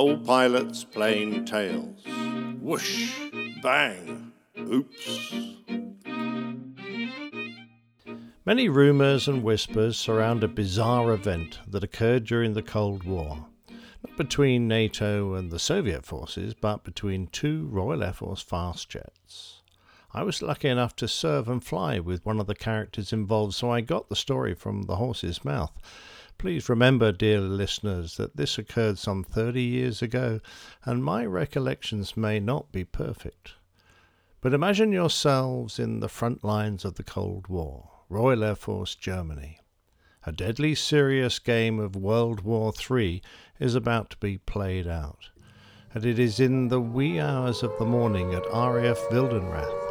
old pilot's plain tales. Whoosh, bang, oops. Many rumours and whispers surround a bizarre event that occurred during the Cold War. Not between NATO and the Soviet forces, but between two Royal Air Force fast jets. I was lucky enough to serve and fly with one of the characters involved, so I got the story from the horse's mouth. Please remember, dear listeners, that this occurred some 30 years ago, and my recollections may not be perfect. But imagine yourselves in the front lines of the Cold War, Royal Air Force Germany. A deadly serious game of World War III is about to be played out, and it is in the wee hours of the morning at RAF Wildenrath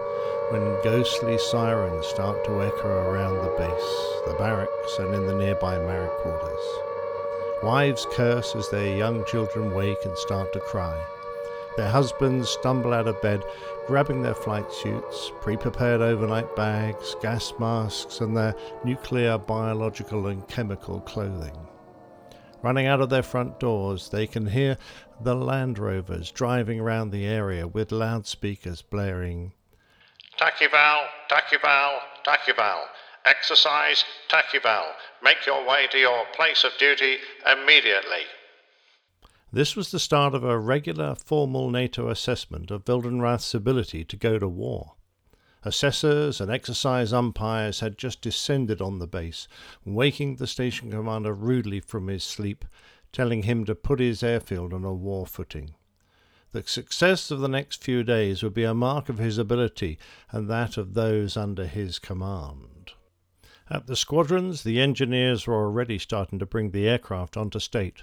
when ghostly sirens start to echo around the base, the barracks, and in the nearby married quarters. Wives curse as their young children wake and start to cry. Their husbands stumble out of bed, grabbing their flight suits, pre prepared overnight bags, gas masks, and their nuclear, biological, and chemical clothing. Running out of their front doors, they can hear the Land Rovers driving around the area with loudspeakers blaring Taceval, Taceval, Taceval. Exercise, Taceval. Make your way to your place of duty immediately. This was the start of a regular formal NATO assessment of Wildenrath's ability to go to war. Assessors and exercise umpires had just descended on the base, waking the station commander rudely from his sleep, telling him to put his airfield on a war footing. The success of the next few days would be a mark of his ability and that of those under his command. At the squadrons, the engineers were already starting to bring the aircraft onto state.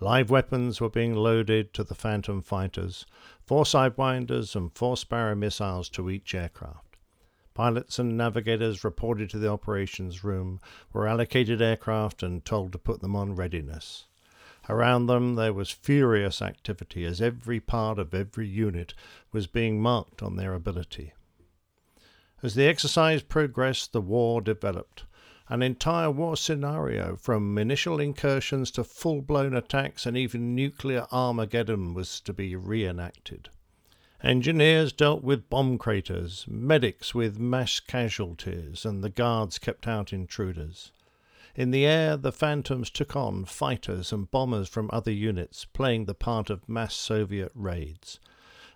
Live weapons were being loaded to the Phantom fighters, four Sidewinders and four Sparrow missiles to each aircraft. Pilots and navigators reported to the operations room, were allocated aircraft, and told to put them on readiness. Around them there was furious activity as every part of every unit was being marked on their ability. As the exercise progressed, the war developed. An entire war scenario, from initial incursions to full blown attacks and even nuclear Armageddon, was to be reenacted. Engineers dealt with bomb craters, medics with mass casualties, and the guards kept out intruders. In the air, the Phantoms took on fighters and bombers from other units, playing the part of mass Soviet raids.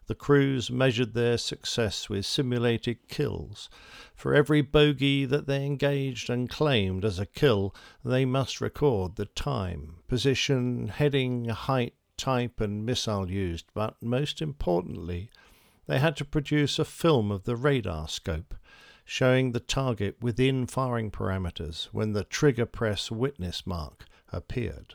The crews measured their success with simulated kills. For every bogey that they engaged and claimed as a kill, they must record the time, position, heading, height, type, and missile used, but most importantly, they had to produce a film of the radar scope showing the target within firing parameters when the trigger press witness mark appeared.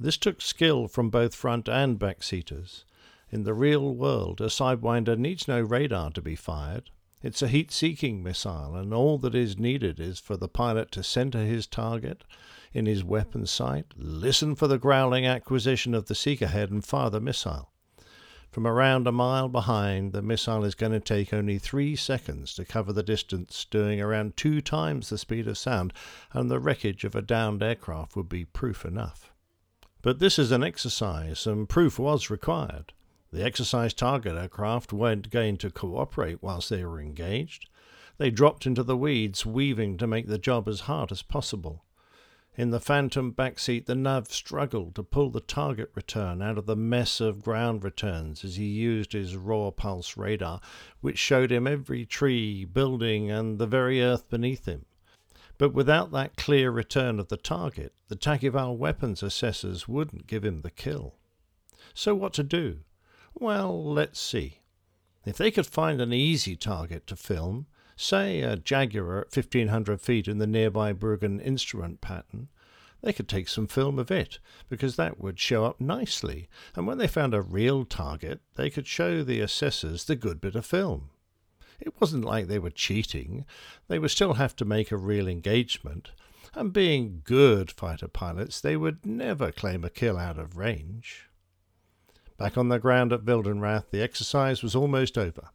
This took skill from both front and back seaters. In the real world, a Sidewinder needs no radar to be fired. It's a heat seeking missile, and all that is needed is for the pilot to center his target in his weapon sight, listen for the growling acquisition of the seeker head, and fire the missile. From around a mile behind, the missile is going to take only three seconds to cover the distance, doing around two times the speed of sound, and the wreckage of a downed aircraft would be proof enough. But this is an exercise, and proof was required. The exercise target aircraft weren't going to cooperate whilst they were engaged. They dropped into the weeds, weaving to make the job as hard as possible. In the Phantom backseat, the Nav struggled to pull the target return out of the mess of ground returns as he used his raw pulse radar, which showed him every tree, building, and the very earth beneath him. But without that clear return of the target, the Taceval weapons assessors wouldn't give him the kill. So what to do? Well, let's see. If they could find an easy target to film, say a Jaguar at 1500 feet in the nearby Bruggen instrument pattern, they could take some film of it, because that would show up nicely, and when they found a real target, they could show the assessors the good bit of film. It wasn't like they were cheating, they would still have to make a real engagement, and being good fighter pilots, they would never claim a kill out of range. Back on the ground at Wildenrath, the exercise was almost over.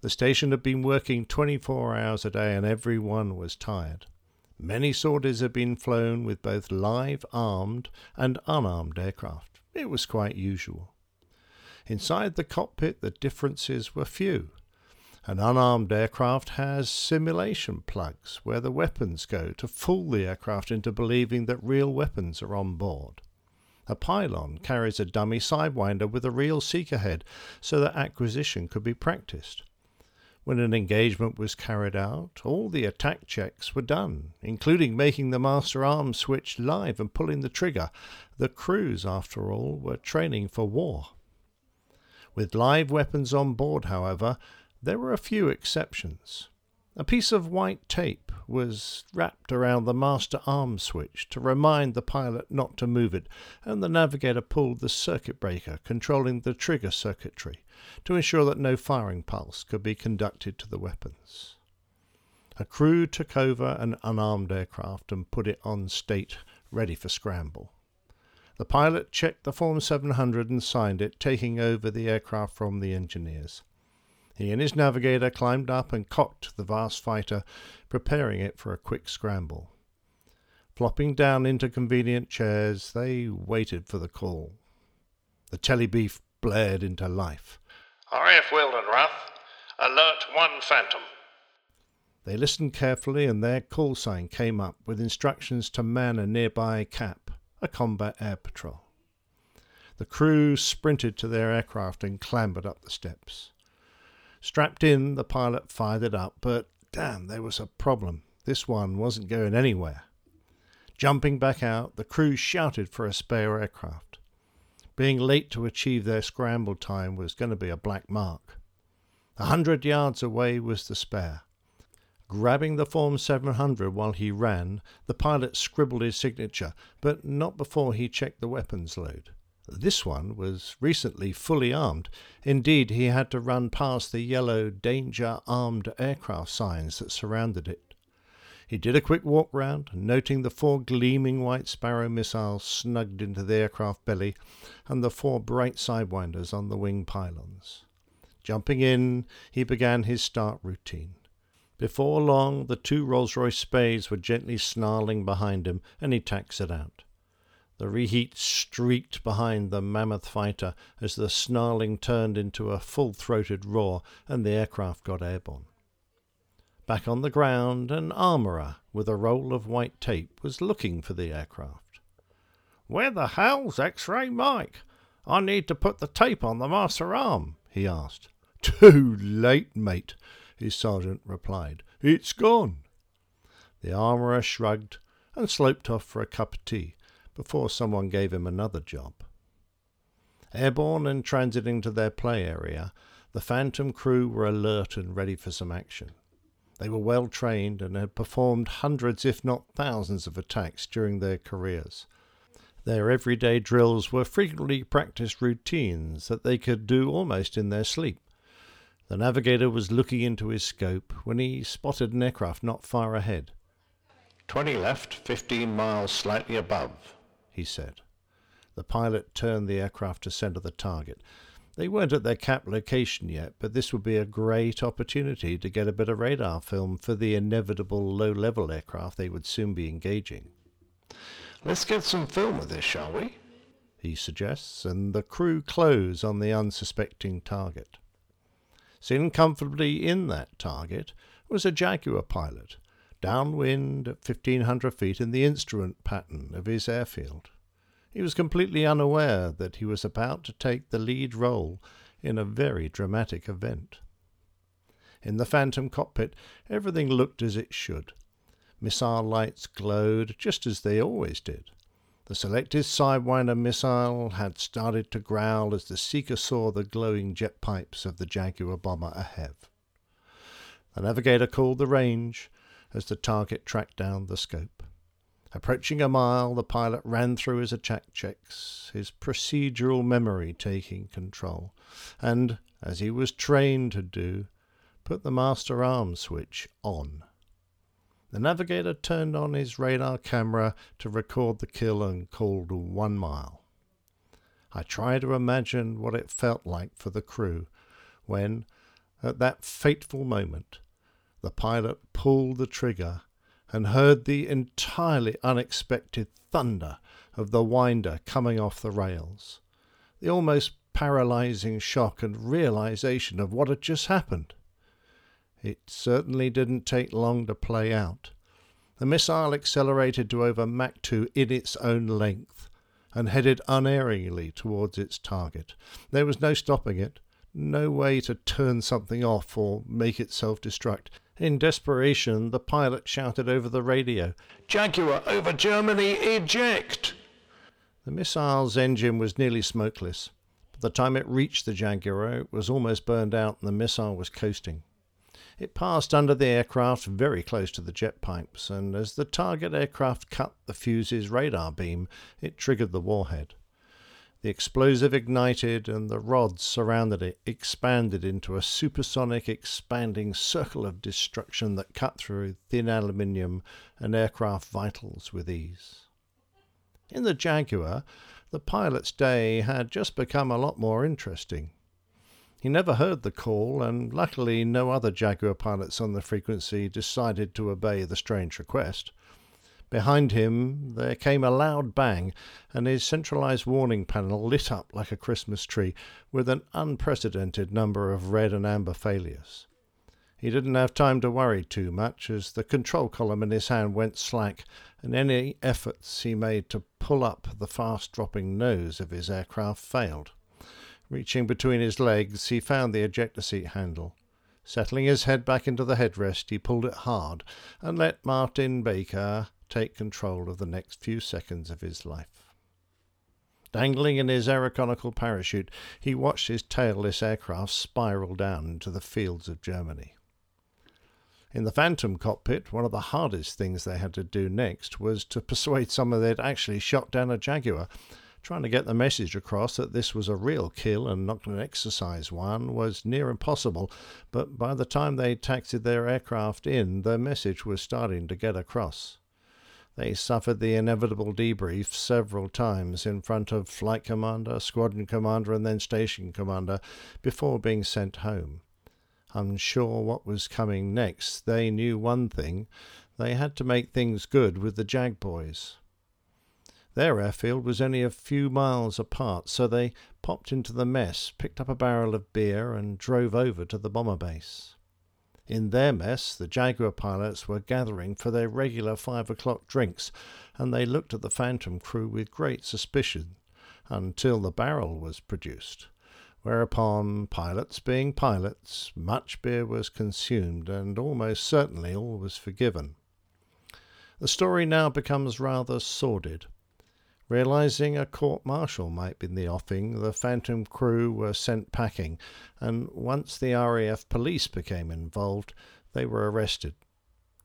The station had been working 24 hours a day and everyone was tired. Many sorties had been flown with both live armed and unarmed aircraft. It was quite usual. Inside the cockpit, the differences were few. An unarmed aircraft has simulation plugs where the weapons go to fool the aircraft into believing that real weapons are on board. A pylon carries a dummy sidewinder with a real seeker head so that acquisition could be practiced. When an engagement was carried out, all the attack checks were done, including making the master arm switch live and pulling the trigger. The crews, after all, were training for war. With live weapons on board, however, there were a few exceptions. A piece of white tape was wrapped around the master arm switch to remind the pilot not to move it, and the navigator pulled the circuit breaker controlling the trigger circuitry to ensure that no firing pulse could be conducted to the weapons. A crew took over an unarmed aircraft and put it on state, ready for scramble. The pilot checked the Form 700 and signed it, taking over the aircraft from the engineers. He and his navigator climbed up and cocked the vast fighter, preparing it for a quick scramble. Flopping down into convenient chairs, they waited for the call. The telebrief blared into life. RAF Wildenrath, alert one Phantom. They listened carefully, and their call sign came up with instructions to man a nearby cap, a combat air patrol. The crew sprinted to their aircraft and clambered up the steps. Strapped in, the pilot fired it up, but damn, there was a problem. This one wasn't going anywhere. Jumping back out, the crew shouted for a spare aircraft. Being late to achieve their scramble time was going to be a black mark. A hundred yards away was the spare. Grabbing the Form 700 while he ran, the pilot scribbled his signature, but not before he checked the weapons load. This one was recently fully armed. Indeed, he had to run past the yellow danger armed aircraft signs that surrounded it. He did a quick walk round, noting the four gleaming white Sparrow missiles snugged into the aircraft belly and the four bright sidewinders on the wing pylons. Jumping in, he began his start routine. Before long, the two Rolls Royce Speys were gently snarling behind him, and he taxied out. The reheat streaked behind the mammoth fighter as the snarling turned into a full throated roar and the aircraft got airborne. Back on the ground, an armourer with a roll of white tape was looking for the aircraft. Where the hell's X ray Mike? I need to put the tape on the master arm, he asked. Too late, mate, his sergeant replied. It's gone. The armourer shrugged and sloped off for a cup of tea before someone gave him another job. Airborne and transiting to their play area, the Phantom crew were alert and ready for some action. They were well trained and had performed hundreds, if not thousands, of attacks during their careers. Their everyday drills were frequently practiced routines that they could do almost in their sleep. The navigator was looking into his scope when he spotted an aircraft not far ahead. Twenty left, fifteen miles slightly above, he said. The pilot turned the aircraft to center the target. They weren't at their cap location yet, but this would be a great opportunity to get a bit of radar film for the inevitable low level aircraft they would soon be engaging. Let's get some film of this, shall we? He suggests, and the crew close on the unsuspecting target. Sitting comfortably in that target was a Jaguar pilot, downwind at 1500 feet in the instrument pattern of his airfield. He was completely unaware that he was about to take the lead role in a very dramatic event. In the Phantom cockpit, everything looked as it should. Missile lights glowed just as they always did. The selected Sidewinder missile had started to growl as the Seeker saw the glowing jet pipes of the Jaguar bomber ahead. The navigator called the range as the target tracked down the scope. Approaching a mile, the pilot ran through his attack checks, his procedural memory taking control, and, as he was trained to do, put the master arm switch on. The navigator turned on his radar camera to record the kill and called one mile. I try to imagine what it felt like for the crew when, at that fateful moment, the pilot pulled the trigger and heard the entirely unexpected thunder of the winder coming off the rails. The almost paralyzing shock and realization of what had just happened. It certainly didn't take long to play out. The missile accelerated to over Mach 2 in its own length and headed unerringly towards its target. There was no stopping it, no way to turn something off or make it self destruct. In desperation, the pilot shouted over the radio, Jaguar over Germany, eject! The missile's engine was nearly smokeless. By the time it reached the Jaguar, it was almost burned out and the missile was coasting. It passed under the aircraft very close to the jet pipes, and as the target aircraft cut the fuse's radar beam, it triggered the warhead. The explosive ignited, and the rods surrounding it expanded into a supersonic expanding circle of destruction that cut through thin aluminium and aircraft vitals with ease. In the Jaguar, the pilot's day had just become a lot more interesting. He never heard the call, and luckily no other Jaguar pilots on the frequency decided to obey the strange request. Behind him there came a loud bang, and his centralized warning panel lit up like a Christmas tree with an unprecedented number of red and amber failures. He didn't have time to worry too much as the control column in his hand went slack, and any efforts he made to pull up the fast dropping nose of his aircraft failed. Reaching between his legs, he found the ejector seat handle. Settling his head back into the headrest, he pulled it hard and let Martin Baker take control of the next few seconds of his life. Dangling in his aeroconical parachute, he watched his tailless aircraft spiral down into the fields of Germany. In the Phantom cockpit, one of the hardest things they had to do next was to persuade someone they'd actually shot down a Jaguar Trying to get the message across that this was a real kill and not an exercise one was near impossible, but by the time they taxied their aircraft in, the message was starting to get across. They suffered the inevitable debrief several times in front of flight commander, squadron commander, and then station commander before being sent home. Unsure what was coming next, they knew one thing they had to make things good with the Jag boys. Their airfield was only a few miles apart, so they popped into the mess, picked up a barrel of beer, and drove over to the bomber base. In their mess, the Jaguar pilots were gathering for their regular five o'clock drinks, and they looked at the Phantom crew with great suspicion until the barrel was produced. Whereupon, pilots being pilots, much beer was consumed, and almost certainly all was forgiven. The story now becomes rather sordid. Realizing a court martial might be in the offing, the Phantom crew were sent packing, and once the RAF police became involved, they were arrested.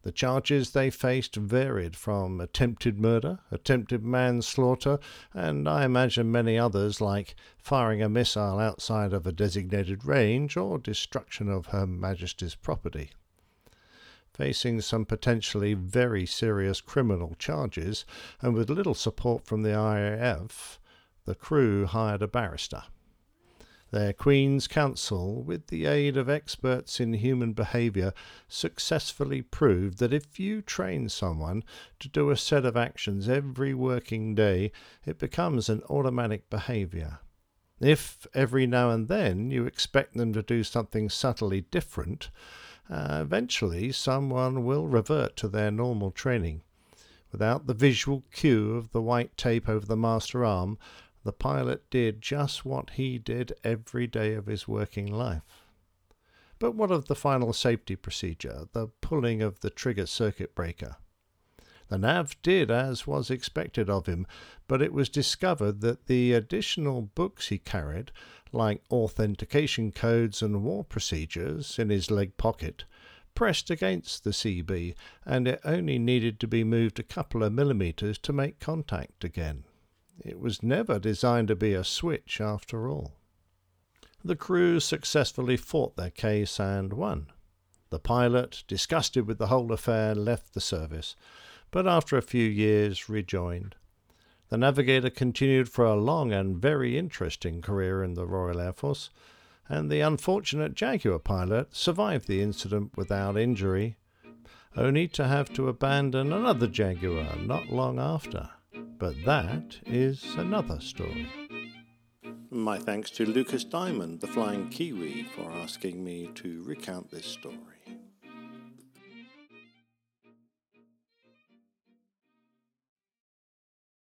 The charges they faced varied from attempted murder, attempted manslaughter, and I imagine many others like firing a missile outside of a designated range or destruction of Her Majesty's property facing some potentially very serious criminal charges, and with little support from the RAF, the crew hired a barrister. Their Queen's Counsel, with the aid of experts in human behaviour, successfully proved that if you train someone to do a set of actions every working day, it becomes an automatic behaviour. If every now and then you expect them to do something subtly different, uh, eventually someone will revert to their normal training. Without the visual cue of the white tape over the master arm, the pilot did just what he did every day of his working life. But what of the final safety procedure, the pulling of the trigger circuit breaker? The nav did as was expected of him, but it was discovered that the additional books he carried like authentication codes and war procedures, in his leg pocket, pressed against the CB, and it only needed to be moved a couple of millimeters to make contact again. It was never designed to be a switch after all. The crew successfully fought their case and won. The pilot, disgusted with the whole affair, left the service, but after a few years rejoined. The Navigator continued for a long and very interesting career in the Royal Air Force, and the unfortunate Jaguar pilot survived the incident without injury, only to have to abandon another Jaguar not long after. But that is another story. My thanks to Lucas Diamond, the Flying Kiwi, for asking me to recount this story.